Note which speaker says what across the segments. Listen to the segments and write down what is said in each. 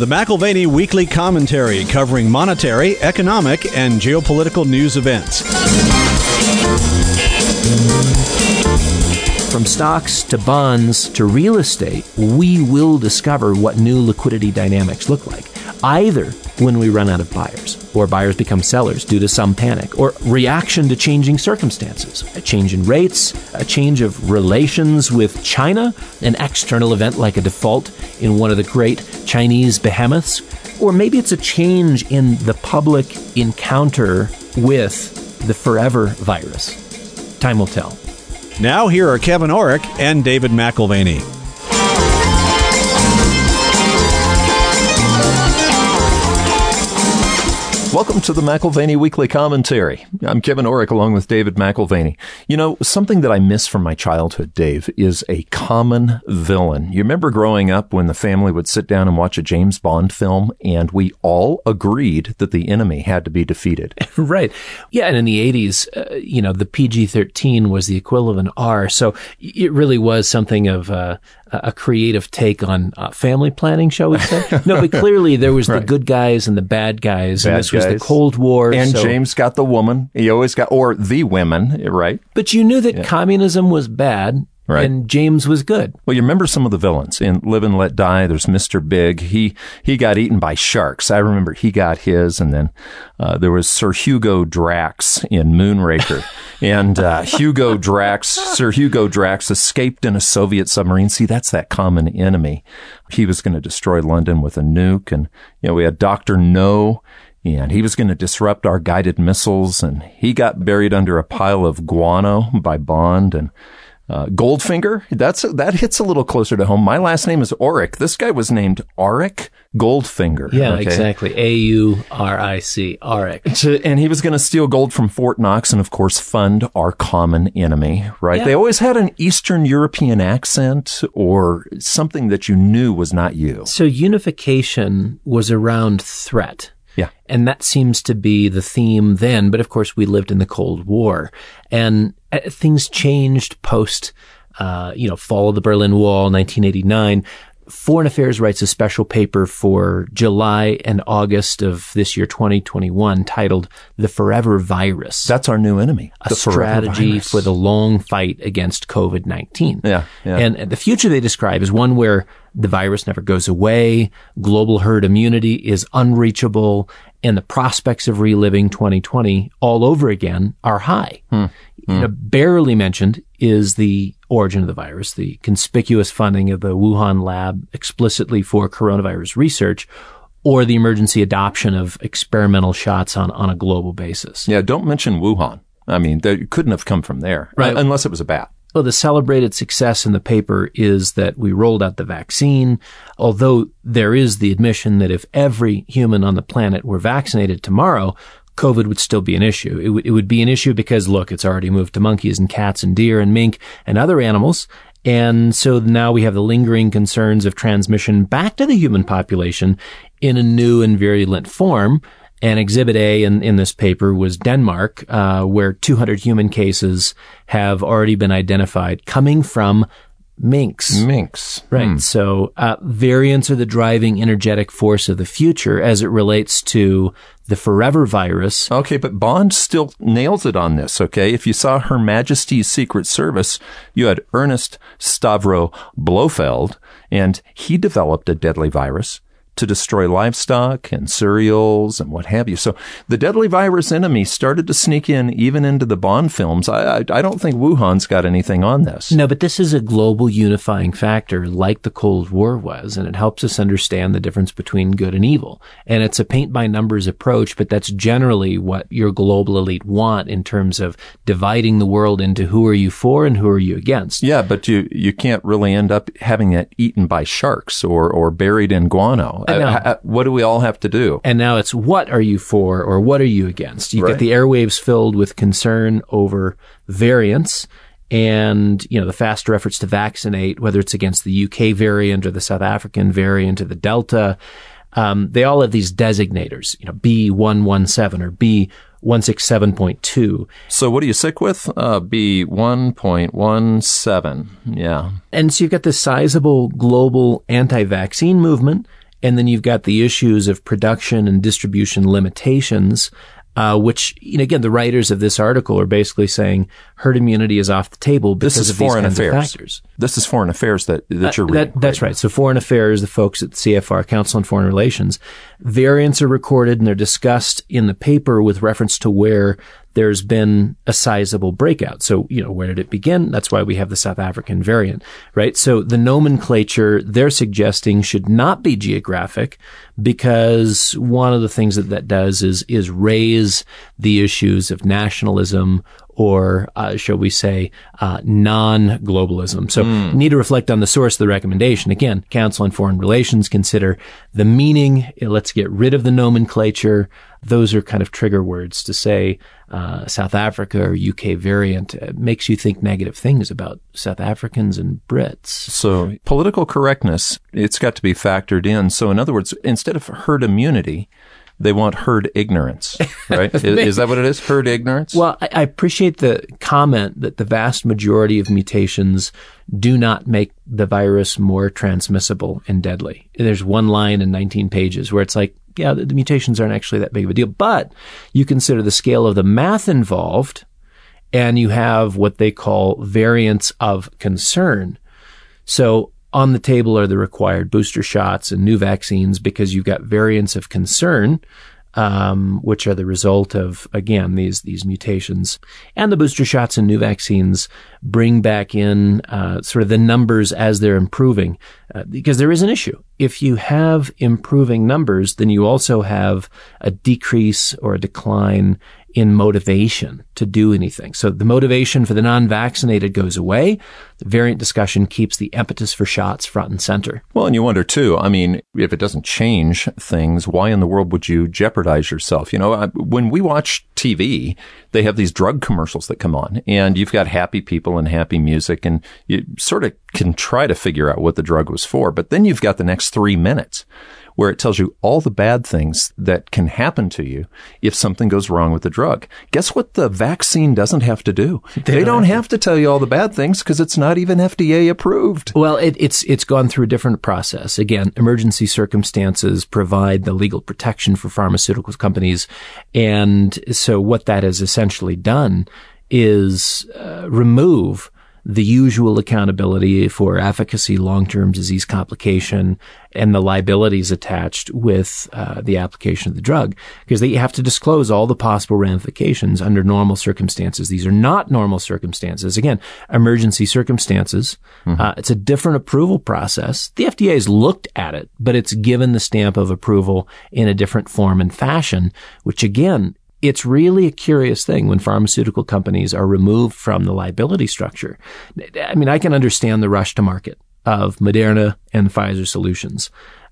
Speaker 1: The McAlvany Weekly Commentary covering monetary, economic, and geopolitical news events.
Speaker 2: From stocks to bonds to real estate, we will discover what new liquidity dynamics look like. Either when we run out of buyers, or buyers become sellers due to some panic, or reaction to changing circumstances, a change in rates, a change of relations with China, an external event like a default in one of the great Chinese behemoths, or maybe it's a change in the public encounter with the forever virus. Time will tell.
Speaker 1: Now, here are Kevin Orrick and David McAlvany.
Speaker 3: Welcome to the McAlvany Weekly Commentary. I'm Kevin Orrick along with David McAlvany. You know, something that I miss from my childhood, Dave, is a common villain. You remember growing up when the family would sit down and watch a James Bond film and we all agreed that the enemy had to be defeated.
Speaker 2: right. Yeah. And in the 80s, uh, you know, the PG 13 was the equivalent of an R. So it really was something of uh, a creative take on uh, family planning, shall we say? no, but clearly there was right. the good guys and the bad guys, bad and this guys. was the Cold War.
Speaker 3: And so. James got the woman. He always got, or the women, right?
Speaker 2: But you knew that yeah. communism was bad, Right. And James was good.
Speaker 3: Well, you remember some of the villains in Live and Let Die. There's Mr. Big. He he got eaten by sharks. I remember he got his, and then uh, there was Sir Hugo Drax in Moonraker, and uh, Hugo Drax, Sir Hugo Drax, escaped in a Soviet submarine. See, that's that common enemy. He was going to destroy London with a nuke, and you know we had Doctor No and he was going to disrupt our guided missiles and he got buried under a pile of guano by Bond and uh, Goldfinger, that's that hits a little closer to home. My last name is Orrick. This guy was named Auric Goldfinger.
Speaker 2: Yeah, okay? exactly. A U R I C, Auric.
Speaker 3: And he was going to steal gold from Fort Knox and, of course, fund our common enemy, right? Yeah. They always had an Eastern European accent or something that you knew was not you.
Speaker 2: So unification was around threat.
Speaker 3: Yeah.
Speaker 2: And that seems to be the theme then. But of course, we lived in the Cold War and things changed post, uh, you know, fall of the Berlin Wall, 1989. Foreign Affairs writes a special paper for July and August of this year, 2021, titled The Forever Virus.
Speaker 3: That's our new enemy.
Speaker 2: A strategy for the long fight against COVID-19.
Speaker 3: Yeah, yeah.
Speaker 2: And the future they describe is one where the virus never goes away, global herd immunity is unreachable, and the prospects of reliving 2020 all over again are high. Hmm. You know, hmm. barely mentioned is the origin of the virus, the conspicuous funding of the Wuhan lab explicitly for coronavirus research, or the emergency adoption of experimental shots on, on a global basis.
Speaker 3: Yeah, don't mention Wuhan. I mean, they couldn't have come from there, right? Unless it was a bat.
Speaker 2: Well, the celebrated success in the paper is that we rolled out the vaccine, although there is the admission that if every human on the planet were vaccinated tomorrow, COVID would still be an issue. It, w- it would be an issue because look, it's already moved to monkeys and cats and deer and mink and other animals. And so now we have the lingering concerns of transmission back to the human population in a new and virulent form. And Exhibit A in, in this paper was Denmark, uh, where 200 human cases have already been identified coming from minks.
Speaker 3: Minks.
Speaker 2: Right. Hmm. So, uh, variants are the driving energetic force of the future as it relates to the forever virus.
Speaker 3: Okay, but Bond still nails it on this, okay? If you saw Her Majesty's Secret Service, you had Ernest Stavro Blofeld, and he developed a deadly virus to destroy livestock and cereals and what have you. So the deadly virus enemy started to sneak in even into the Bond films. I, I, I, don't think Wuhan's got anything on this.
Speaker 2: No, but this is a global unifying factor like the Cold War was, and it helps us understand the difference between good and evil. And it's a paint by numbers approach, but that's generally what your global elite want in terms of dividing the world into who are you for and who are you against.
Speaker 3: Yeah, but you, you can't really end up having it eaten by sharks or, or buried in guano. Uh, what do we all have to do?
Speaker 2: And now it's what are you for or what are you against? You right. get the airwaves filled with concern over variants and you know the faster efforts to vaccinate, whether it's against the UK variant or the South African variant or the Delta. Um, they all have these designators, you know, B117 or B 167.2.
Speaker 3: So what are you sick with? Uh, B1.17. Yeah.
Speaker 2: And so you've got this sizable global anti-vaccine movement And then you've got the issues of production and distribution limitations uh, which, you know, again, the writers of this article are basically saying herd immunity is off the table because
Speaker 3: this is
Speaker 2: of
Speaker 3: foreign
Speaker 2: these kinds
Speaker 3: affairs.
Speaker 2: of factors.
Speaker 3: This is foreign affairs that, that you're
Speaker 2: Uh,
Speaker 3: reading.
Speaker 2: that, that's right. So foreign affairs, the folks at the CFR, Council on Foreign Relations, variants are recorded and they're discussed in the paper with reference to where there's been a sizable breakout. So, you know, where did it begin? That's why we have the South African variant, right? So the nomenclature they're suggesting should not be geographic because one of the things that that does is, is raise the issues of nationalism or uh, shall we say, uh, non-globalism. So need to reflect on the source of the recommendation. Again, Council on Foreign Relations consider the meaning. Let's get rid of the nomenclature. Those are kind of trigger words to say uh, South Africa or UK variant uh, makes you think negative things about South Africans and Brits.
Speaker 3: So political correctness, it's got to be factored in. So in other words, instead of herd immunity, they want herd ignorance, right? is, is that what it is? Herd ignorance?
Speaker 2: Well, I, I appreciate the comment that the vast majority of mutations do not make the virus more transmissible and deadly. There's one line in 19 pages where it's like, yeah, the, the mutations aren't actually that big of a deal, but you consider the scale of the math involved and you have what they call variants of concern. So on the table are the required booster shots and new vaccines because you've got variants of concern, um, which are the result of again these these mutations. And the booster shots and new vaccines bring back in uh, sort of the numbers as they're improving, uh, because there is an issue. If you have improving numbers, then you also have a decrease or a decline in motivation to do anything. So the motivation for the non-vaccinated goes away. The variant discussion keeps the impetus for shots front and center.
Speaker 3: Well, and you wonder too, I mean, if it doesn't change things, why in the world would you jeopardize yourself? You know, when we watch TV, they have these drug commercials that come on and you've got happy people and happy music and you sort of can try to figure out what the drug was for. But then you've got the next three minutes where it tells you all the bad things that can happen to you if something goes wrong with the drug. Guess what the vaccine doesn't have to do? They, don't have to tell you all the bad things because it's not even FDA approved.
Speaker 2: Well, it, it's it's gone through a different process. Again, emergency circumstances provide the legal protection for pharmaceutical companies, and so what that has essentially done is uh, remove the usual accountability for efficacy, long-term disease complication, and the liabilities attached with uh, the application of the drug, because they have to disclose all the possible ramifications under normal circumstances. These are not normal circumstances. Again, emergency circumstances. Uh, it's a different approval process. The FDA has looked at it, but it's given the stamp of approval in a different form and fashion, which again it's really a curious thing when pharmaceutical companies are removed from the liability structure. I mean, I can understand the rush to market of Moderna and Pfizer solutions.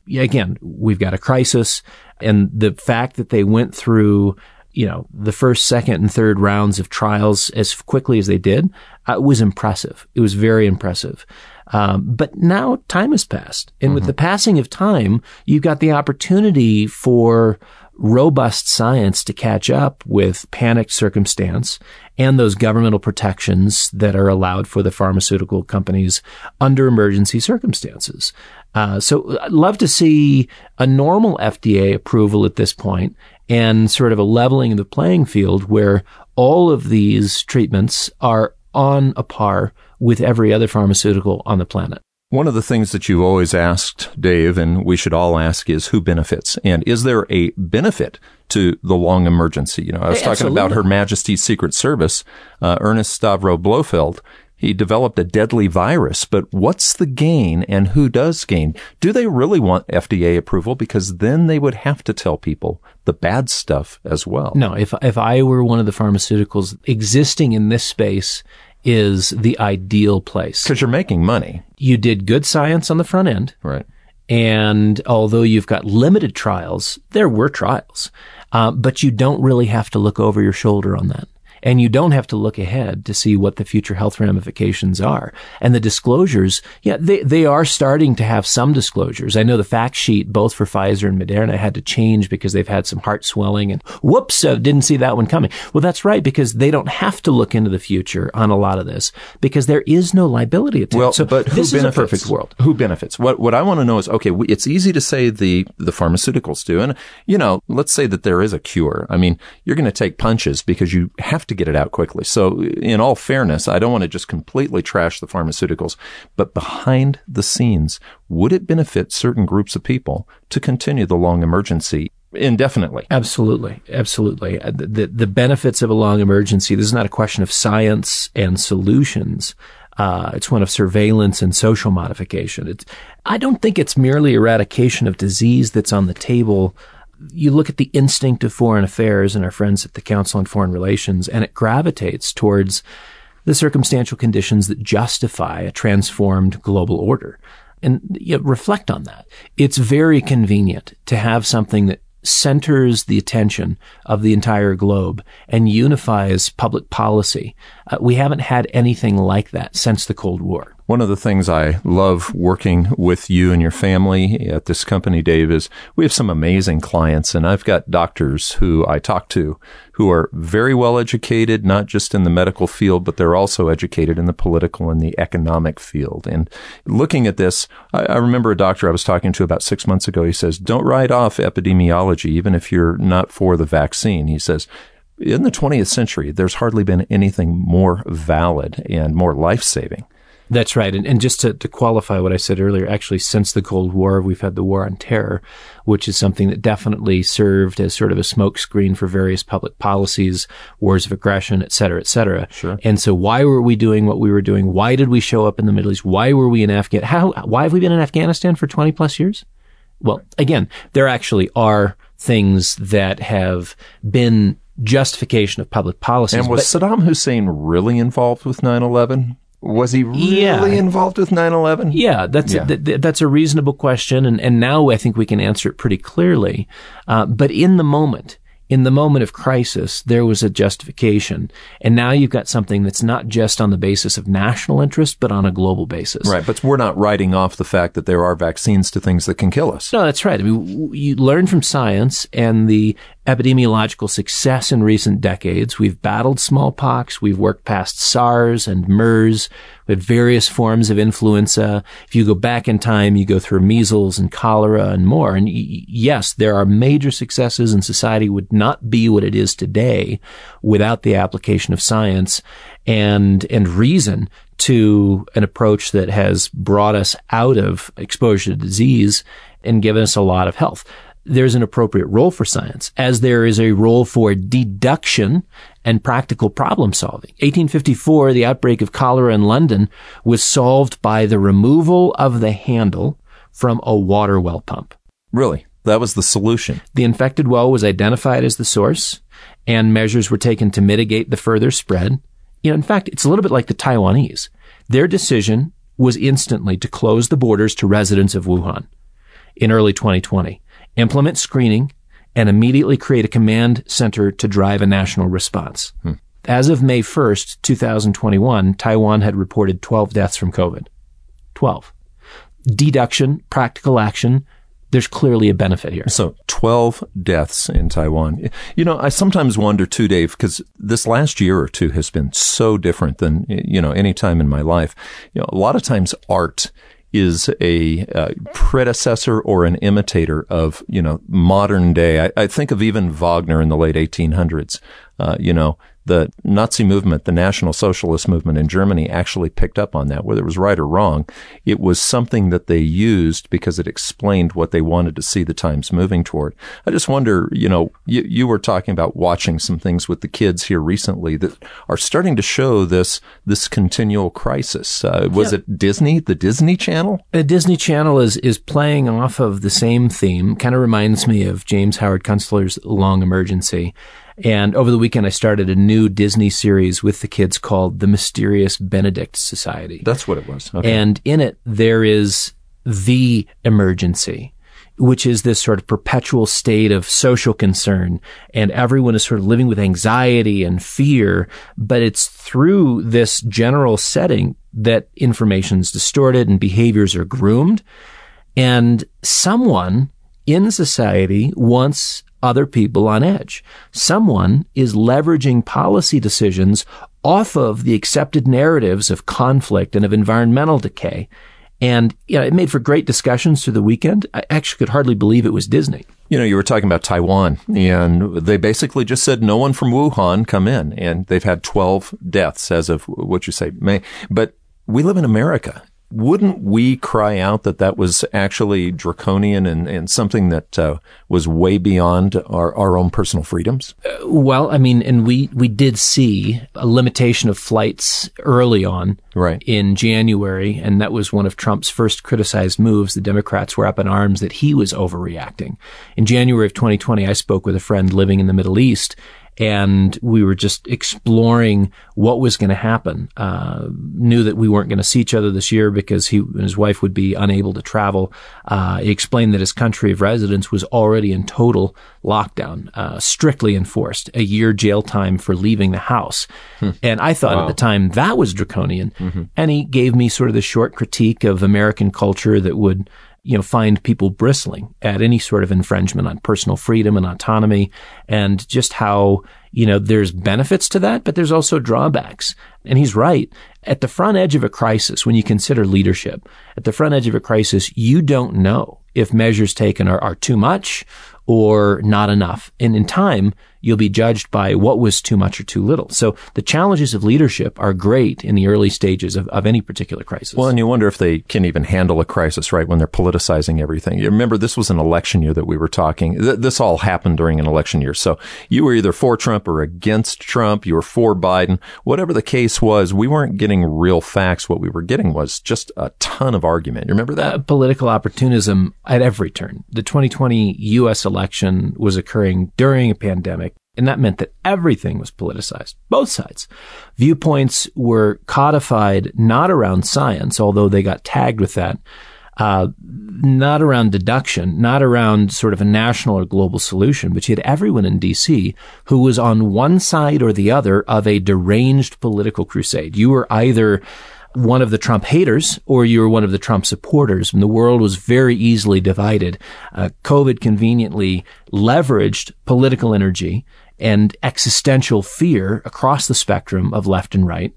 Speaker 2: Again, we've got a crisis and the fact that they went through you know, the first, second, and third rounds of trials as quickly as they did uh, was impressive. It was very impressive. Um, but now time has passed. And with the passing of time, you've got the opportunity for robust science to catch up with panicked circumstance and those governmental protections that are allowed for the pharmaceutical companies under emergency circumstances. Uh, so I'd love to see a normal FDA approval at this point and sort of a leveling of the playing field where all of these treatments are on a par with every other pharmaceutical on the planet.
Speaker 3: One of the things that you've always asked, Dave, and we should all ask is who benefits? And is there a benefit to the long emergency? You know, I was
Speaker 2: Hey,
Speaker 3: talking about. Her Majesty's Secret Service, uh, Ernest Stavro Blofeld. He developed a deadly virus, but what's the gain and who does gain? Do they really want FDA approval? Because then they would have to tell people the bad stuff as well.
Speaker 2: No, if if I were one of the pharmaceuticals existing in this space is the ideal place.
Speaker 3: Because you're making money.
Speaker 2: You did good science on the front end.
Speaker 3: Right.
Speaker 2: And although you've got limited trials, there were trials, uh, but you don't really have to look over your shoulder on that. And you don't have to look ahead to see what the future health ramifications are. And the disclosures, yeah, they, they are starting to have some disclosures. I know the fact sheet, both for Pfizer and Moderna, had to change because they've had some heart swelling and whoops, uh, didn't see that one coming. Well, that's right, because they don't have to look into the future on a lot of this because there is no liability attached.
Speaker 3: Well,
Speaker 2: so
Speaker 3: but who benefits?
Speaker 2: is a perfect world.
Speaker 3: Who benefits? What what I want to know is okay. It's easy to say the the pharmaceuticals do, and you know, let's say that there is a cure. I mean, you're going to take punches because you have to get it out quickly. So, in all fairness, I don't want to just completely trash the pharmaceuticals, but behind the scenes, would it benefit certain groups of people to continue the long emergency indefinitely.
Speaker 2: Absolutely, absolutely. Uh, The, the benefits of a long emergency. This is not a question of science and solutions. Uh, it's one of surveillance and social modification. It's, I don't think it's merely eradication of disease that's on the table. You look at the instinct of foreign affairs and our friends at the Council on Foreign Relations, and it gravitates towards the circumstantial conditions that justify a transformed global order. And you know, reflect on that. It's very convenient to have something that centers the attention of the entire globe and unifies public policy. Uh, we haven't had anything like that since the Cold War.
Speaker 3: One of the things I love working with you and your family at this company, Dave, is we have some amazing clients and I've got doctors who I talk to who are very well educated, not just in the medical field, but they're also educated in the political and the economic field. And looking at this, I, I remember a doctor I was talking to about six months ago. He says, don't write off epidemiology, even if you're not for the vaccine. He says, in the 20th century, there's hardly been anything more valid and more life saving
Speaker 2: that's right. And, and just to, to, qualify what I said earlier, actually, since the Cold War, we've had the war on terror, which is something that definitely served as sort of a smokescreen for various public policies, wars of aggression, et cetera, et cetera.
Speaker 3: Sure.
Speaker 2: And so why were we doing what we were doing? Why did we show up in the Middle East? Why were we in Afghanistan? How, why have we been in Afghanistan for 20 plus years? Well, again, there actually are things that have been justification of public policies.
Speaker 3: And was Saddam Hussein really involved with 9-11? Was he really
Speaker 2: yeah.
Speaker 3: involved with 9/11?
Speaker 2: Yeah, that's
Speaker 3: Yeah.
Speaker 2: A, th- that's a reasonable question, and and now I think we can answer it pretty clearly. Uh, but in the moment, in the moment of crisis, there was a justification, and now you've got something that's not just on the basis of national interest, but on a global basis.
Speaker 3: Right, but we're not writing off the fact that there are vaccines to things that can kill us.
Speaker 2: No, that's right. I mean, w- you learn from science and the epidemiological success in recent decades. We've battled smallpox. We've worked past SARS and MERS. Had various forms of influenza. If you go back in time, you go through measles and cholera and more. And yes, there are major successes and society would not be what it is today without the application of science and, and reason to an approach that has brought us out of exposure to disease and given us a lot of health there's an appropriate role for science, as there is a role for deduction and practical problem solving. 1854, the outbreak of cholera in London was solved by the removal of the handle from a water well pump.
Speaker 3: Really? That was the solution.
Speaker 2: The infected well was identified as the source, and measures were taken to mitigate the further spread. You know, in fact, it's a little bit like the Taiwanese. Their decision was instantly to close the borders to residents of Wuhan in early 2020 implement screening, and immediately create a command center to drive a national response.
Speaker 3: Hmm.
Speaker 2: As of May 1st, 2021, Taiwan had reported 12 deaths from COVID. 12. Deduction, practical action, there's clearly a benefit here.
Speaker 3: So 12 deaths in Taiwan. You know, I sometimes wonder too, Dave, because this last year or two has been so different than, you know, any time in my life. You know, a lot of times art is a uh, predecessor or an imitator of, you know, modern day. I, I think of even Wagner in the late 1800s. Uh, you know, the Nazi movement, the National Socialist movement in Germany actually picked up on that, whether it was right or wrong. It was something that they used because it explained what they wanted to see the times moving toward. I just wonder, you know, you, you were talking about watching some things with the kids here recently that are starting to show this, this continual crisis. Uh, was
Speaker 2: Yeah.
Speaker 3: it Disney, the Disney Channel?
Speaker 2: The Disney Channel is is playing off of the same theme. Kind of reminds me of James Howard Kunstler's Long Emergency. And over the weekend, I started a new Disney series with the kids called The Mysterious Benedict Society.
Speaker 3: That's what it was. Okay.
Speaker 2: And in it, there is the emergency. which is this sort of perpetual state of social concern and everyone is sort of living with anxiety and fear. But it's through this general setting that information is distorted and behaviors are groomed. And someone in society wants other people on edge. Someone is leveraging policy decisions off of the accepted narratives of conflict and of environmental decay and you know, it made for great discussions through the weekend. I actually could hardly believe it was Disney.
Speaker 3: You know, you were talking about Taiwan, and they basically just said no one from Wuhan come in, and they've had 12 deaths as of what you say May. But we live in America, wouldn't we cry out that that was actually draconian and, and something that uh, was way beyond our, our own personal freedoms?
Speaker 2: Uh, well, I mean, and we, we did see a limitation of flights early on
Speaker 3: right.
Speaker 2: in January, and that was one of Trump's first criticized moves. The Democrats were up in arms that he was overreacting. In January of 2020, I spoke with a friend living in the Middle East, and we were just exploring what was going to happen. Uh, knew that we weren't going to see each other this year because he and his wife would be unable to travel. Uh, he explained that his country of residence was already in total lockdown, uh, strictly enforced, a year jail time for leaving the house. Hmm. And I thought wow. at the time that was draconian. Mm-hmm. And he gave me sort of the short critique of American culture that would you know, find people bristling at any sort of infringement on personal freedom and autonomy and just how, you know, there's benefits to that, but there's also drawbacks. And he's right. At the front edge of a crisis, when you consider leadership, at the front edge of a crisis, you don't know if measures taken are, are too much or not enough. And in time, you'll be judged by what was too much or too little. So the challenges of leadership are great in the early stages of, of any particular crisis.
Speaker 3: Well, and you wonder if they can even handle a crisis, right? When they're politicizing everything. You remember this was an election year that we were talking. Th- this all happened during an election year. So you were either for Trump or against Trump. You were for Biden. Whatever the case was, we weren't getting real facts. What we were getting was just a ton of argument. You remember that? Uh,
Speaker 2: political opportunism at every turn. The 2020 U.S. election was occurring during a pandemic. And that meant that everything was politicized, both sides. Viewpoints were codified not around science, although they got tagged with that, uh, not around deduction, not around sort of a national or global solution, but you had everyone in DC who was on one side or the other of a deranged political crusade. You were either one of the Trump haters or you were one of the Trump supporters. And the world was very easily divided. Uh, COVID conveniently leveraged political energy and existential fear across the spectrum of left and right.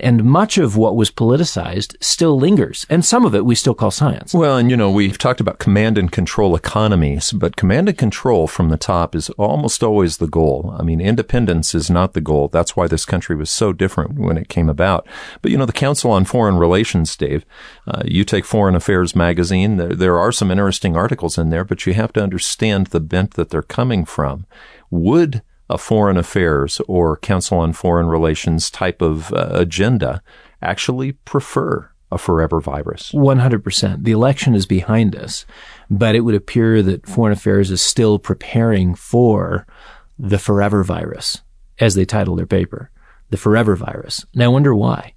Speaker 2: And much of what was politicized still lingers. And some of it we still call science.
Speaker 3: Well, and you know, we've talked about command and control economies, but command and control from the top is almost always the goal. I mean, independence is not the goal. That's why this country was so different when it came about. But you know, the Council on Foreign Relations, Dave, uh, you take Foreign Affairs magazine, there, there are some interesting articles in there, but you have to understand the bent that they're coming from. Would a foreign affairs or Council on Foreign Relations type of uh, agenda actually prefer a forever virus.
Speaker 2: 100%. The election is behind us, but it would appear that Foreign Affairs is still preparing for the forever virus, as they title their paper, the forever virus. Now I wonder why.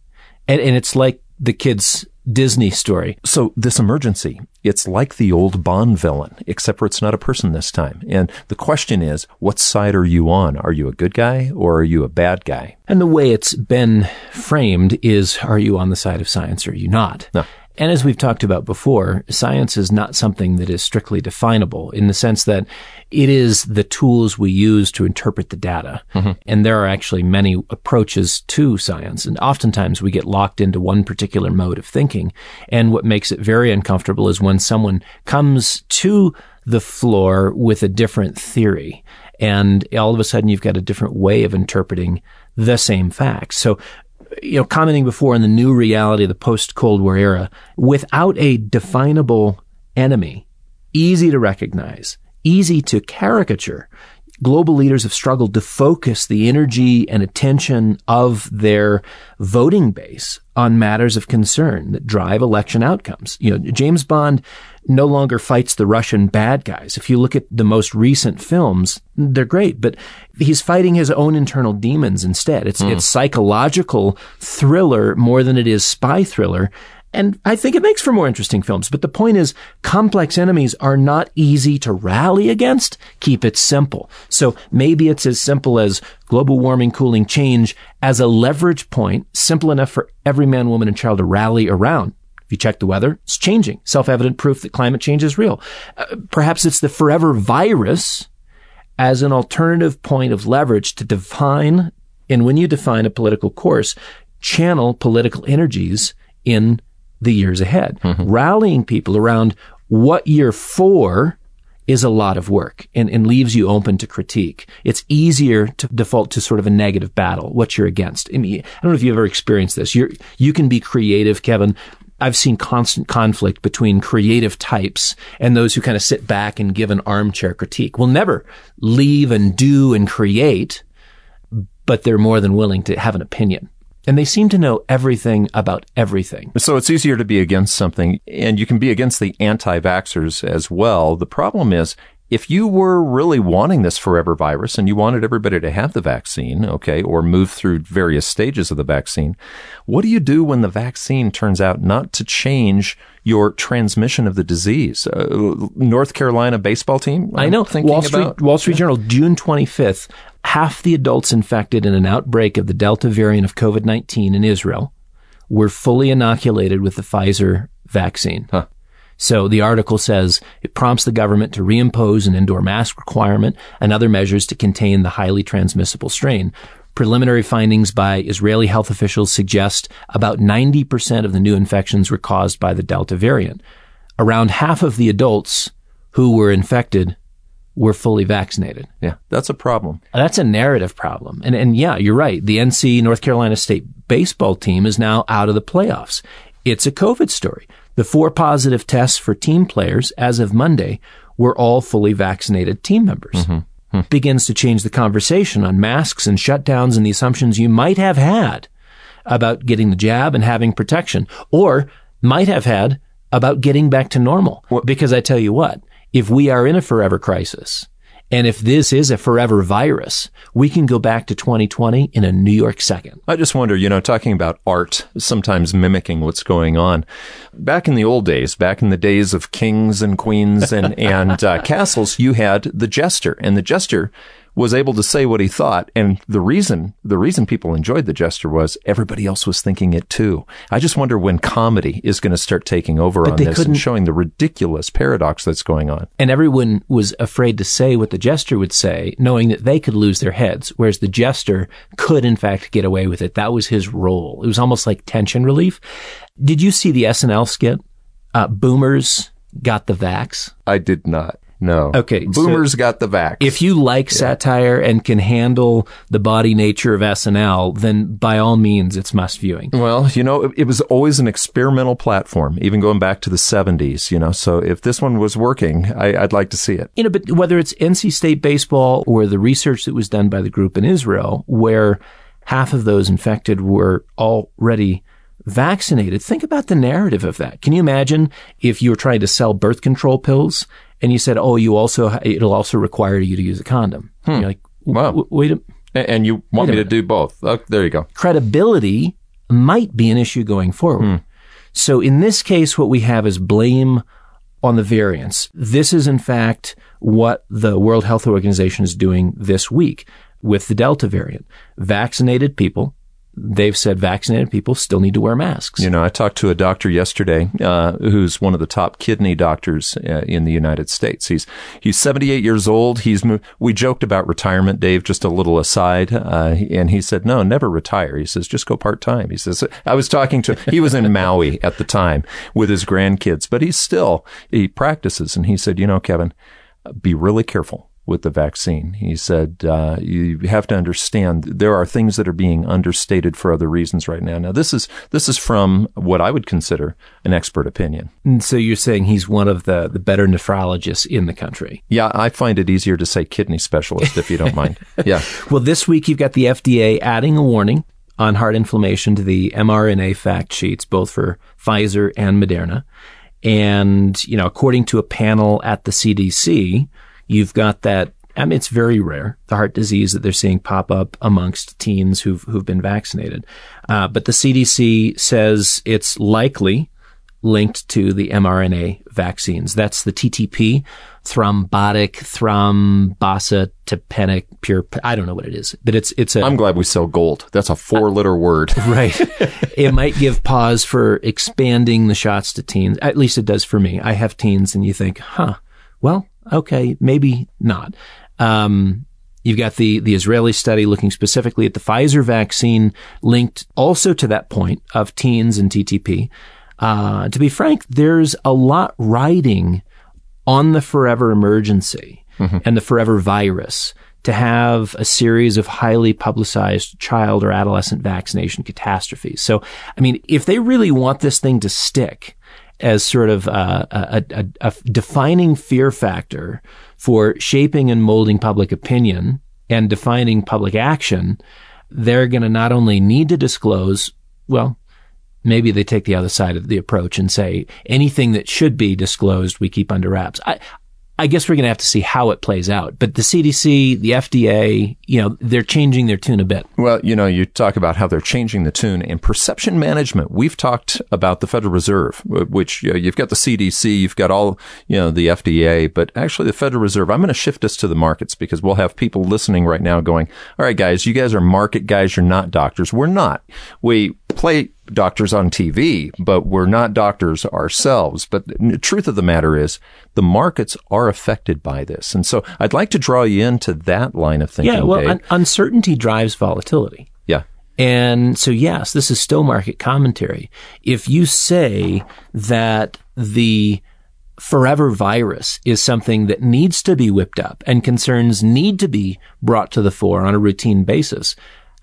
Speaker 2: And, and it's like the kids Disney story.
Speaker 3: So this emergency, it's like the old Bond villain, except for it's not a person this time. And the question is, what side are you on? Are you a good guy or are you a bad guy?
Speaker 2: And the way it's been framed is, are you on the side of science or are you not?
Speaker 3: No.
Speaker 2: And as we've talked about before, science is not something that is strictly definable in the sense that it is the tools we use to interpret the data. Mm-hmm. And there are actually many approaches to science. And oftentimes we get locked into one particular mode of thinking. And what makes it very uncomfortable is when someone comes to the floor with a different theory. And all of a sudden you've got a different way of interpreting the same facts. So you know, commenting before on the new reality of the post Cold War era, without a definable enemy, easy to recognize, easy to caricature, global leaders have struggled to focus the energy and attention of their voting base on matters of concern that drive election outcomes. You know, James Bond no longer fights the Russian bad guys. If you look at the most recent films, they're great, but he's fighting his own internal demons instead. It's, mm. it's psychological thriller more than it is spy thriller. And I think it makes for more interesting films. But the point is, complex enemies are not easy to rally against. Keep it simple. So maybe it's as simple as global warming, cooling, change as a leverage point, simple enough for every man, woman, and child to rally around. If you check the weather, it's changing. Self-evident proof that climate change is real. Uh, perhaps it's the forever virus as an alternative point of leverage to define, and when you define a political course, channel political energies in the years ahead. Mm-hmm. Rallying people around what you're for is a lot of work and, and leaves you open to critique. It's easier to default to sort of a negative battle, what you're against. I, mean, I don't know if you've ever experienced this. You're, you can be creative, Kevin. I've seen constant conflict between creative types and those who kind of sit back and give an armchair critique. Will never leave and do and create, but they're more than willing to have an opinion. And they seem to know everything about everything.
Speaker 3: So it's easier to be against something, and you can be against the anti vaxxers as well. The problem is, if you were really wanting this forever virus and you wanted everybody to have the vaccine, okay, or move through various stages of the vaccine, what do you do when the vaccine turns out not to change your transmission of the disease? Uh, North Carolina baseball team?
Speaker 2: I'm i know. Wall Street, about? Wall Street Journal, June 25th half the adults infected in an outbreak of the Delta variant of COVID-19 in Israel were fully inoculated with the Pfizer vaccine. Huh. So the article says it prompts the government to reimpose an indoor mask requirement and other measures to contain the highly transmissible strain. Preliminary findings by Israeli health officials suggest about 90% of the new infections were caused by the Delta variant. Around half of the adults who were infected were fully vaccinated.
Speaker 3: Yeah, that's a problem.
Speaker 2: That's a narrative problem. And, and yeah, you're right. The NC North Carolina State baseball team is now out of the playoffs. It's a COVID story. The four positive tests for team players as of Monday were all fully vaccinated team members. Mm-hmm. Hmm. Begins to change the conversation on masks and shutdowns and the assumptions you might have had about getting the jab and having protection or might have had about getting back to normal. Because I tell you what, if we are in a forever crisis, and if this is a forever virus, we can go back to 2020 in a New York second.
Speaker 3: I just wonder, you know, talking about art, sometimes mimicking what's going on. Back in the old days, back in the days of kings and queens and, and uh, castles, you had the jester, and the jester was able to say what he thought. And the reason, the reason people enjoyed the jester was everybody else was thinking it too. I just wonder when comedy is going to start taking over but on this and showing the ridiculous paradox that's going on.
Speaker 2: And everyone was afraid to say what the jester would say, knowing that they could lose their heads, whereas the jester could in fact get away with it. That was his role. It was almost like tension relief. Did you see the SNL skit? Uh, boomers got the vax.
Speaker 3: I did not. No.
Speaker 2: Okay.
Speaker 3: Boomers so got the vax.
Speaker 2: If you like yeah. satire and can handle the body nature of SNL, then by all means, it's must viewing.
Speaker 3: Well, you know, it, it, was always an experimental platform, even going back to the 70s, you know, so if this one was working, I, I'd like to see it.
Speaker 2: You know, but whether it's NC State baseball or the research that was done by the group in Israel, where half of those infected were already vaccinated. Think about the narrative of that. Can you imagine if you were trying to sell birth control pills and you said, "Oh, you also it'll also require you to use a condom." Hmm. You're like, wow, wait a
Speaker 3: and you want me to do both. Oh, there you go.
Speaker 2: Credibility might be an issue going forward. Hmm. So in this case, what we have is blame on the variants. This is in fact what the World Health Organization is doing this week with the Delta variant. Vaccinated people they've said vaccinated people still need to wear masks.
Speaker 3: You know, I talked to a doctor yesterday uh, who's one of the top kidney doctors uh, in the United States. He's he's 78 years old. He's we joked about retirement, Dave. Just a little aside, uh, and he said, "No, never retire." He says, "Just go part time." He says, "I was talking to he was in Maui at the time with his grandkids, but he's still he practices." And he said, "You know, Kevin, be really careful." With the vaccine. He said, uh, you have to understand there are things that are being understated for other reasons right now. Now, this is, this is from what I would consider an expert opinion.
Speaker 2: And so you're saying he's one of the, the better nephrologists in the country?
Speaker 3: Yeah, I find it easier to say kidney specialist if you don't mind. Yeah.
Speaker 2: well, this week you've got the FDA adding a warning on heart inflammation to the mRNA fact sheets, both for Pfizer and Moderna. And, you know, according to a panel at the CDC, You've got that. I mean, it's very rare, the heart disease that they're seeing pop up amongst teens who've, who've been vaccinated. Uh, but the CDC says it's likely linked to the mRNA vaccines. That's the TTP, thrombotic thrombocytopenic pure. I don't know what it is, but it's it's a.
Speaker 3: I'm glad we sell gold. That's a four letter word.
Speaker 2: right. it might give pause for expanding the shots to teens. At least it does for me. I have teens, and you think, huh, well, okay, maybe not. Um, You've got the, the Israeli study looking specifically at the Pfizer vaccine linked also to that point of teens and TTP. Uh, to be frank, there's a lot riding on the forever emergency mm-hmm. and the forever virus to have a series of highly publicized child or adolescent vaccination catastrophes. So, I mean, if they really want this thing to stick as sort of uh, a, a, a, a defining fear factor for shaping and molding public opinion and defining public action, they're going to not only need to disclose, well, maybe they take the other side of the approach and say anything that should be disclosed, we keep under wraps. I, I guess we're going to have to see how it plays out. But the CDC, the FDA, you know, they're changing their tune a bit.
Speaker 3: Well, you know, you talk about how they're changing the tune and perception management. We've talked about the Federal Reserve, which you know, you've got the CDC, you've got all, you know, the FDA, but actually the Federal Reserve. I'm going to shift us to the markets because we'll have people listening right now going, all right, guys, you guys are market guys. You're not doctors. We're not. We play doctors on TV, but we're not doctors ourselves. But the truth of the matter is the markets are affected by this. And so I'd like to draw you into that line of thinking.
Speaker 2: Yeah, well,
Speaker 3: un-
Speaker 2: uncertainty drives volatility.
Speaker 3: Yeah.
Speaker 2: And so, yes, this is still market commentary. If you say that the forever virus is something that needs to be whipped up and concerns need to be brought to the fore on a routine basis,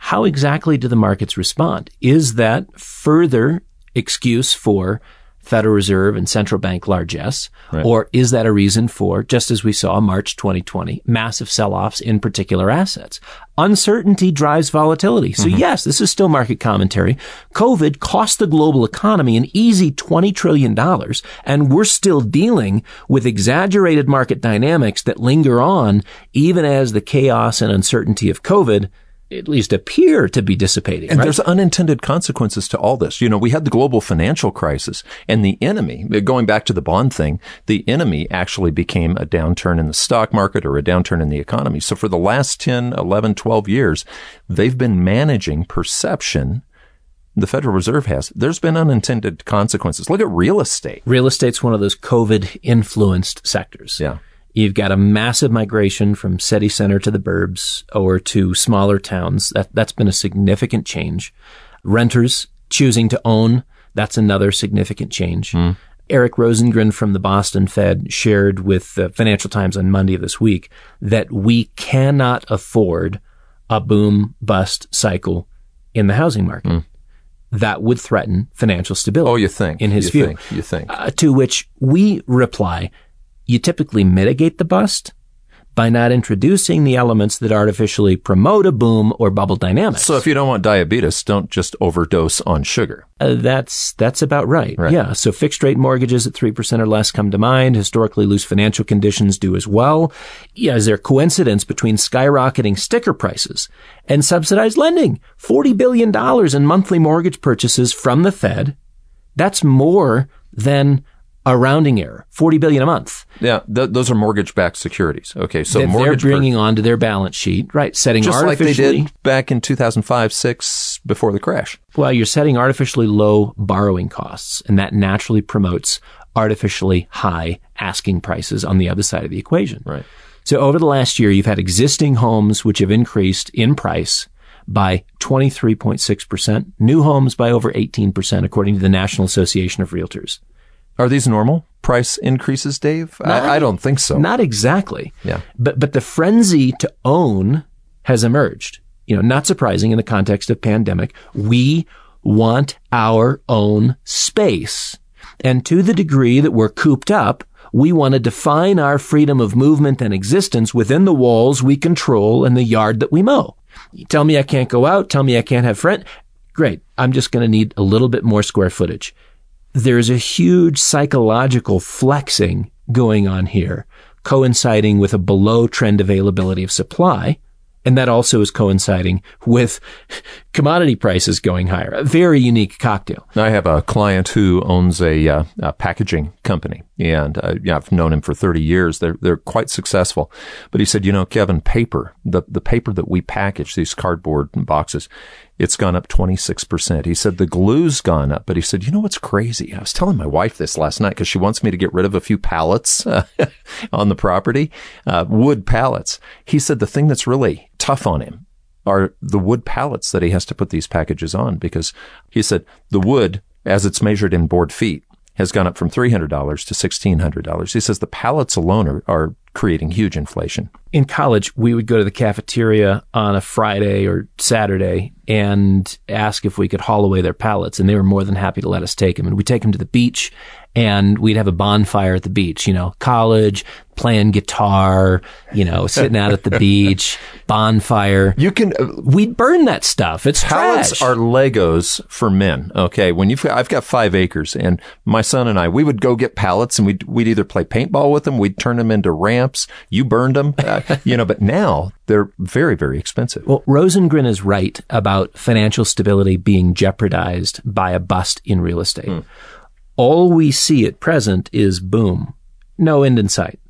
Speaker 2: how exactly do the markets respond? Is that further excuse for Federal Reserve and central bank largesse? Right. Or is that a reason for, just as we saw March 2020, massive sell-offs in particular assets? Uncertainty drives volatility. So mm-hmm. yes, this is still market commentary. COVID cost the global economy an easy $20 trillion, and we're still dealing with exaggerated market dynamics that linger on even as the chaos and uncertainty of COVID at least appear to be dissipating.
Speaker 3: And
Speaker 2: right?
Speaker 3: there's unintended consequences to all this. You know, we had the global financial crisis and the enemy, going back to the bond thing, the enemy actually became a downturn in the stock market or a downturn in the economy. So for the last 10, 11, 12 years, they've been managing perception the Federal Reserve has, there's been unintended consequences. Look at real estate.
Speaker 2: Real estate's one of those COVID influenced sectors.
Speaker 3: Yeah.
Speaker 2: You've got a massive migration from city center to the burbs or to smaller towns. That, that's been a significant change. Renters choosing to own. That's another significant change. Mm. Eric Rosengren from the Boston Fed shared with the Financial Times on Monday this week that we cannot afford a boom bust cycle in the housing market. Mm. That would threaten financial stability.
Speaker 3: Oh, you think?
Speaker 2: In his
Speaker 3: you
Speaker 2: view.
Speaker 3: Think, you think.
Speaker 2: Uh, to which we reply, you typically mitigate the bust by not introducing the elements that artificially promote a boom or bubble dynamics.
Speaker 3: So if you don't want diabetes, don't just overdose on sugar.
Speaker 2: Uh, that's that's about right. right. Yeah. So fixed rate mortgages at three percent or less come to mind. Historically loose financial conditions do as well. Yeah, is there coincidence between skyrocketing sticker prices and subsidized lending? Forty billion dollars in monthly mortgage purchases from the Fed. That's more than a rounding error, 40 billion a month.
Speaker 3: Yeah, th- those are mortgage-backed securities. Okay, so
Speaker 2: they're bringing per- onto their balance sheet, right? Setting
Speaker 3: just like they did back in 2005, six before the crash.
Speaker 2: Well, you're setting artificially low borrowing costs, and that naturally promotes artificially high asking prices on the other side of the equation.
Speaker 3: Right.
Speaker 2: So over the last year, you've had existing homes which have increased in price by 23.6%, new homes by over 18%, according to the National Association of Realtors.
Speaker 3: Are these normal price increases, Dave? Not, I, I, don't think so.
Speaker 2: Not exactly.
Speaker 3: Yeah.
Speaker 2: But but the frenzy to own has emerged. You know, not surprising in the context of pandemic. We want our own space. And to the degree that we're cooped up, we want to define our freedom of movement and existence within the walls we control and the yard that we mow. You tell me I can't go out, tell me I can't have friends. Great. I'm just going to need a little bit more square footage there's a huge psychological flexing going on here, coinciding with a below trend availability of supply. And that also is coinciding with commodity prices going higher. A very unique cocktail.
Speaker 3: I have a client who owns a, uh, a packaging company, and uh, yeah, I've known him for 30 years. They're they're quite successful. But he said, you know, Kevin, paper the the paper that we package these cardboard boxes, it's gone up 26%. He said the glue's gone up, but he said, you know what's crazy? I was telling my wife this last night because she wants me to get rid of a few pallets uh, on the property, uh, wood pallets. He said the thing that's really tough on him are the wood pallets that he has to put these packages on because he said the wood, as it's measured in board feet, has gone up from $300 to $1,600. He says the pallets alone are, are creating huge inflation.
Speaker 2: In college, we would go to the cafeteria on a Friday or Saturday and ask if we could haul away their pallets, and they were more than happy to let us take them. And we'd take them to the beach, and we'd have a bonfire at the beach. You know, college, playing guitar, you know, sitting out at the beach, bonfire.
Speaker 3: You can uh,
Speaker 2: we'd burn that stuff. It's
Speaker 3: pallets
Speaker 2: trash.
Speaker 3: are Legos for men. Okay, when you've got, I've got five acres, and my son and I we would go get pallets, and we'd we'd either play paintball with them, we'd turn them into You burned them, uh, you know. But now they're very very expensive.
Speaker 2: Well, Rosengren is right about financial stability being jeopardized by a bust in real estate. Hmm. All we see at present is boom, no end in sight.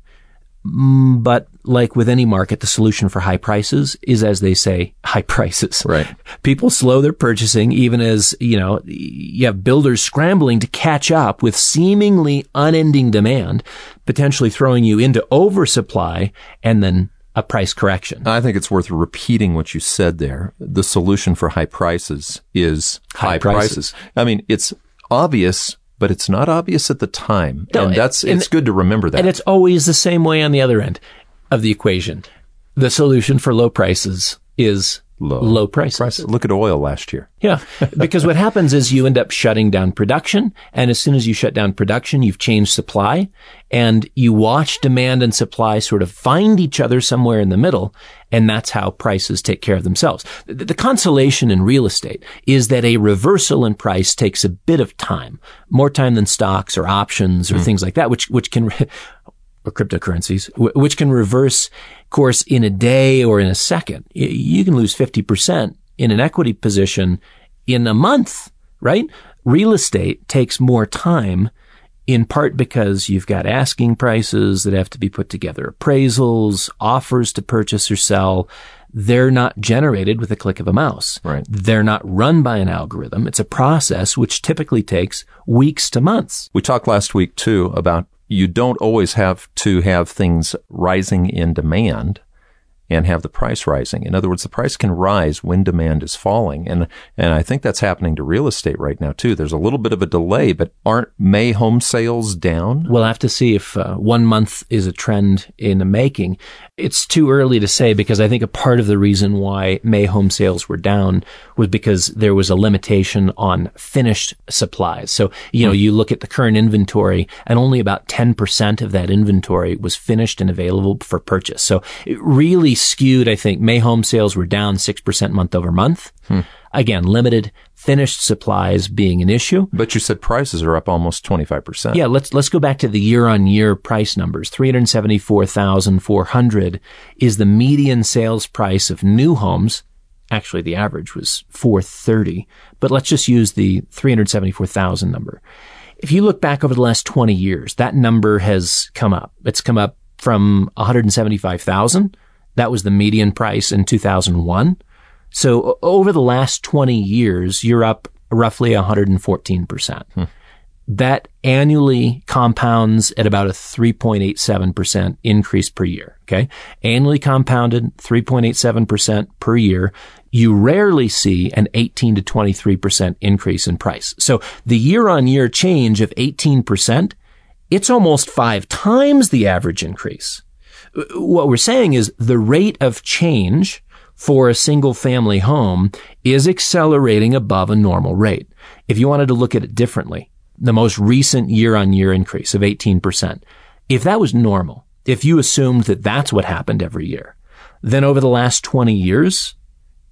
Speaker 2: Mm, but like with any market, the solution for high prices is, as they say, high prices.
Speaker 3: Right.
Speaker 2: People slow their purchasing even as, you know, you have builders scrambling to catch up with seemingly unending demand, potentially throwing you into oversupply and then a price correction.
Speaker 3: I think it's worth repeating what you said there. The solution for high prices is high, high prices. prices. I mean, it's obvious but it's not obvious at the time. No, and that's, and, it's good to remember that.
Speaker 2: And it's always the same way on the other end of the equation. The solution for low prices is low, low prices. prices.
Speaker 3: Look at oil last year.
Speaker 2: Yeah. because what happens is you end up shutting down production. And as soon as you shut down production, you've changed supply and you watch demand and supply sort of find each other somewhere in the middle. And that's how prices take care of themselves. The, the consolation in real estate is that a reversal in price takes a bit of time, more time than stocks or options or mm. things like that, which, which can, or cryptocurrencies, which can reverse course in a day or in a second. You can lose 50% in an equity position in a month, right? Real estate takes more time in part because you've got asking prices that have to be put together, appraisals, offers to purchase or sell. They're not generated with a click of a mouse.
Speaker 3: Right.
Speaker 2: They're not run by an algorithm. It's a process which typically takes weeks to months.
Speaker 3: We talked last week too about you don't always have to have things rising in demand and have the price rising. In other words, the price can rise when demand is falling. And, and I think that's happening to real estate right now too. There's a little bit of a delay, but aren't May home sales down?
Speaker 2: We'll have to see if uh, one month is a trend in the making. It's too early to say because I think a part of the reason why May home sales were down was because there was a limitation on finished supplies. So, you know, mm. you look at the current inventory and only about 10% of that inventory was finished and available for purchase. So it really skewed, I think. May home sales were down 6% month over month. Hmm. Again, limited finished supplies being an issue.
Speaker 3: But you said prices are up almost 25%.
Speaker 2: Yeah, let's let's go back to the year-on-year price numbers. 374,400 is the median sales price of new homes. Actually, the average was 430, but let's just use the 374,000 number. If you look back over the last 20 years, that number has come up. It's come up from 175,000 that was the median price in 2001. So over the last 20 years, you're up roughly 114%. Hmm. That annually compounds at about a 3.87% increase per year. Okay. Annually compounded 3.87% per year. You rarely see an 18 to 23% increase in price. So the year on year change of 18%, it's almost five times the average increase what we're saying is the rate of change for a single family home is accelerating above a normal rate. If you wanted to look at it differently, the most recent year on year increase of 18%, if that was normal, if you assumed that that's what happened every year, then over the last 20 years,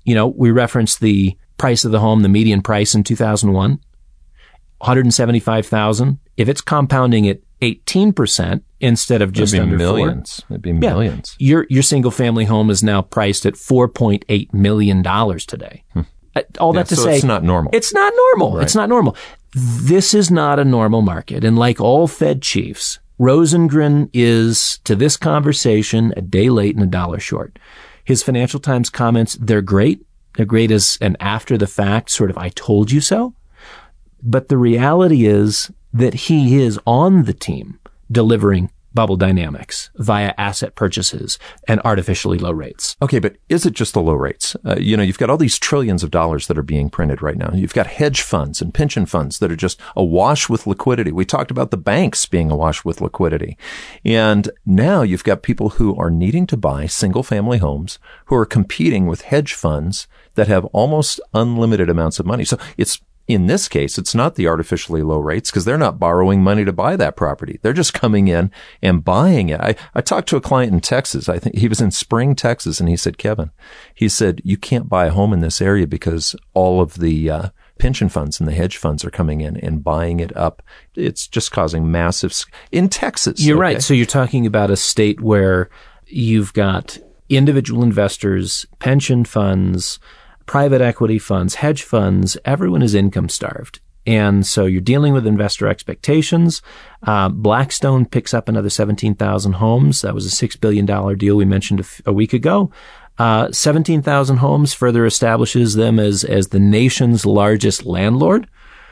Speaker 2: you know, we referenced the price of the home, the median price in 2001, 175,000. If it's compounding at 18%, instead of just
Speaker 3: It'd be
Speaker 2: under four.
Speaker 3: millions. It'd be millions.
Speaker 2: Your your single family home is now priced at four point eight million dollars today. Uh, All
Speaker 3: Hmm. Yeah,
Speaker 2: that to
Speaker 3: so
Speaker 2: say,
Speaker 3: it's not normal.
Speaker 2: It's not normal. It's not normal. This is not a normal market, and like all Fed chiefs, Rosengren is to this conversation a day late and a dollar short. His Financial Times comments they're great. They're great as an after the fact sort of I told you so. But the reality is that he is on the team delivering bubble dynamics via asset purchases and artificially low rates.
Speaker 3: Okay, but is it just the low rates? Uh, you know, you've got all these trillions of dollars that are being printed right now. You've got hedge funds and pension funds that are just awash with liquidity. We talked about the banks being awash with liquidity. And now you've got people who are needing to buy single family homes who are competing with hedge funds that have almost unlimited amounts of money. So it's in this case, it's not the artificially low rates because they're not borrowing money to buy that property. They're just coming in and buying it. I, I talked to a client in Texas. I think he was in Spring, Texas, and he said, Kevin, he said, you can't buy a home in this area because all of the, uh, pension funds and the hedge funds are coming in and buying it up. It's just causing massive s- in Texas.
Speaker 2: You're
Speaker 3: okay?
Speaker 2: right. So you're talking about a state where you've got individual investors, pension funds, private equity funds, hedge funds, everyone is income starved. And so you're dealing with investor expectations. Uh, Blackstone picks up another 17,000 homes. That was a $6 billion deal we mentioned a, f- a week ago. Uh, 17,000 homes further establishes them as, as the nation's largest landlord.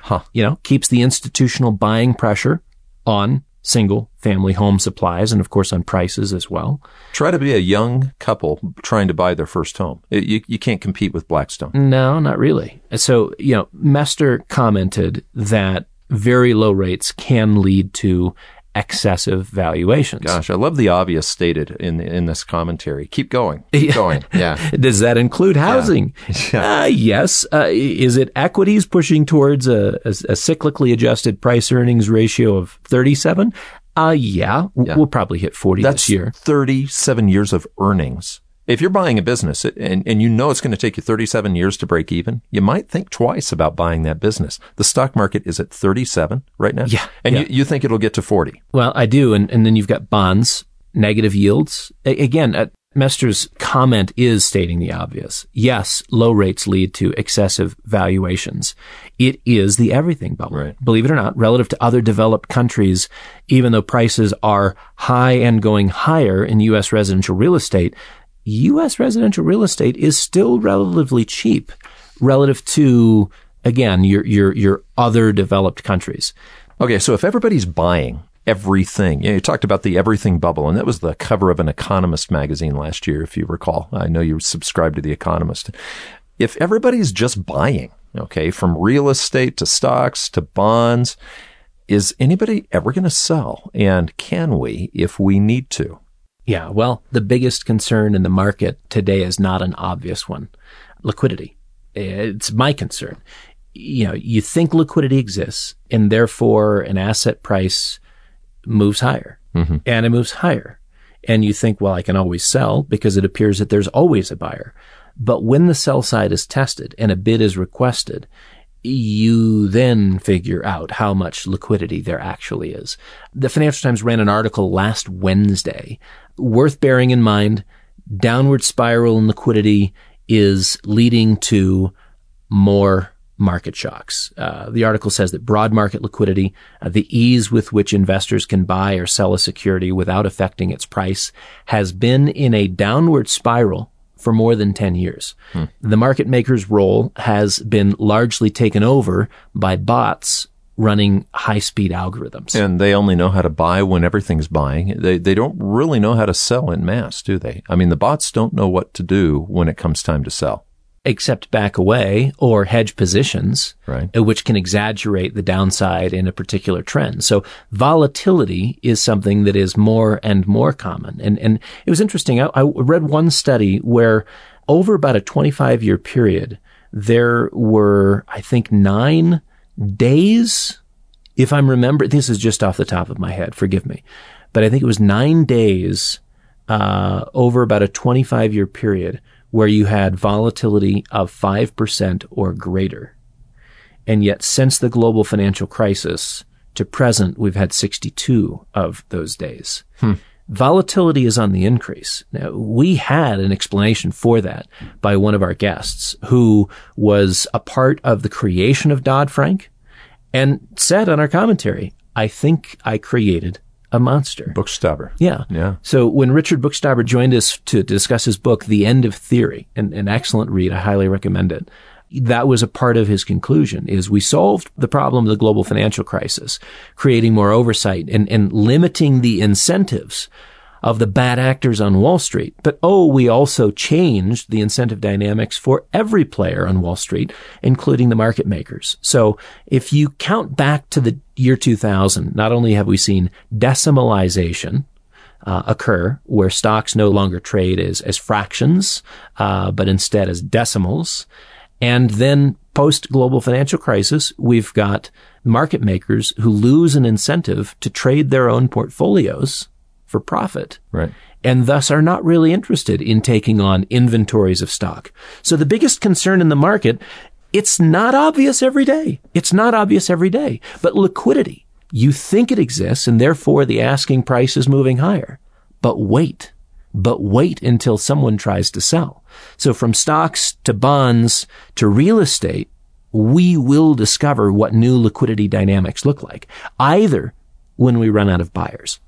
Speaker 3: Huh.
Speaker 2: You know, keeps the institutional buying pressure on single family home supplies and of course on prices as well.
Speaker 3: Try to be a young couple trying to buy their first home. It- you, you can't compete with Blackstone.
Speaker 2: No, not really. So, you know, Mester commented that very low rates can lead to excessive valuations.
Speaker 3: Gosh, I love the obvious stated in in this commentary. Keep going. Keep going. Yeah.
Speaker 2: Does that include housing? Uh, yes. Uh, is it equities pushing towards a, a, a cyclically adjusted price earnings ratio of 37? Uh, yeah.
Speaker 3: Yeah.
Speaker 2: We'll probably hit 40
Speaker 3: That's
Speaker 2: this year.
Speaker 3: 37 years of earnings. If you're buying a business and, and you know it's going to take you 37 years to break even, you might think twice about buying that business. The stock market is at 37 right now.
Speaker 2: Yeah,
Speaker 3: And
Speaker 2: yeah.
Speaker 3: You, you think it'll get to 40.
Speaker 2: Well, I do. And, and then you've got bonds, negative yields. A- again, uh, Mester's comment is stating the obvious. Yes, low rates lead to excessive valuations. It is the everything bubble.
Speaker 3: Right.
Speaker 2: Believe it or not, relative to other developed countries, even though prices are high and going higher in U.S. residential real estate, U.S. residential real estate is still relatively cheap relative to, again, your, your, your other developed countries.
Speaker 3: Okay, so if everybody's buying everything, you, know, you talked about the everything bubble, and that was the cover of an Economist magazine last year, if you recall. I know you subscribe to the Economist. If everybody's just buying, okay, from real estate to stocks to bonds, is anybody ever going to sell? And can we if we need to?
Speaker 2: Yeah, well, the biggest concern in the market today is not an obvious one. Liquidity. It's my concern. You know, you think liquidity exists and therefore an asset price moves higher mm-hmm. and it moves higher. And you think, well, I can always sell because it appears that there's always a buyer. But when the sell side is tested and a bid is requested, you then figure out how much liquidity there actually is. The Financial Times ran an article last Wednesday, worth bearing in mind. Downward spiral in liquidity is leading to more market shocks. Uh, the article says that broad market liquidity, uh, the ease with which investors can buy or sell a security without affecting its price, has been in a downward spiral for more than 10 years. Hmm. The market maker's role has been largely taken over by bots running high speed algorithms.
Speaker 3: And they only know how to buy when everything's buying. They, they don't really know how to sell in mass, do they? I mean, the bots don't know what to do when it comes time to sell.
Speaker 2: Except back away or hedge positions,
Speaker 3: Right.
Speaker 2: uh, which can exaggerate the downside in a particular trend. So volatility is something that is more and more common. And, and it was interesting. I, I read one study where over about a 25 year period, there were, I think, nine days. If I'm remembering, this is just off the top of my head. Forgive me. But I think it was nine days uh, over about a 25 year period where you had volatility of 5% or greater. And yet, since the global financial crisis, to present, we've had 62 of those days. Hmm. Volatility is on the increase. Now, we had an explanation for that by one of our guests who was a part of the creation of Dodd-Frank and said on our commentary, I think I created a monster.
Speaker 3: Bookstaber.
Speaker 2: Yeah.
Speaker 3: Yeah.
Speaker 2: So when Richard Bookstaber joined us to discuss his book, The End of Theory, an, an excellent read, I highly recommend it. That was a part of his conclusion is we solved the problem of the global financial crisis, creating more oversight and, and limiting the incentives of the bad actors on Wall Street. But oh, we also changed the incentive dynamics for every player on Wall Street, including the market makers. So if you count back to the year 2000, not only have we seen decimalization, uh, occur where stocks no longer trade as, as fractions, uh, but instead as decimals. And then post global financial crisis, we've got market makers who lose an incentive to trade their own portfolios for profit.
Speaker 3: Right.
Speaker 2: And thus are not really interested in taking on inventories of stock. So the biggest concern in the market, it's not obvious every day. It's not obvious every day, but liquidity. You think it exists and therefore the asking price is moving higher. But wait, but wait until someone tries to sell. So from stocks to bonds to real estate, we will discover what new liquidity dynamics look like, either when we run out of buyers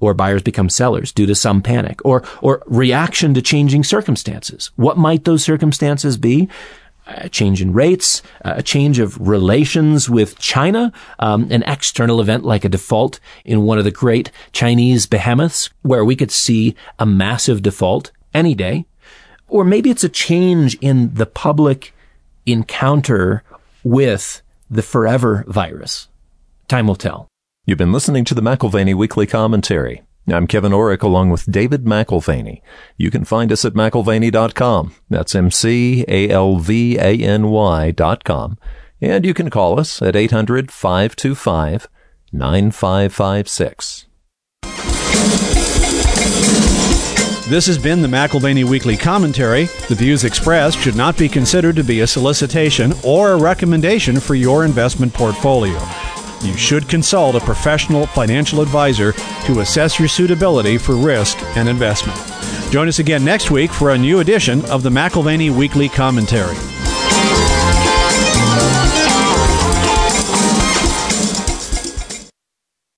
Speaker 2: or buyers become sellers due to some panic or, or reaction to changing circumstances. What might those circumstances be? A change in rates, a change of relations with China, um, an external event like a default in one of the great Chinese behemoths where we could see a massive default any day. Or maybe it's a change in the public encounter with the forever virus. Time will tell.
Speaker 3: You've been listening to the McAlvany Weekly Commentary. I'm Kevin Orrick along with David McAlvany. You can find us at McAlvany.com. That's M-C-A-L-V-A-N-Y dot com. And you can call us at 800-525-9556.
Speaker 1: This has been the McAlvany Weekly Commentary. The views expressed should not be considered to be a solicitation or a recommendation for your investment portfolio you should consult a professional financial advisor to assess your suitability for risk and investment. Join us again next week for a new edition of the McAlvany Weekly Commentary.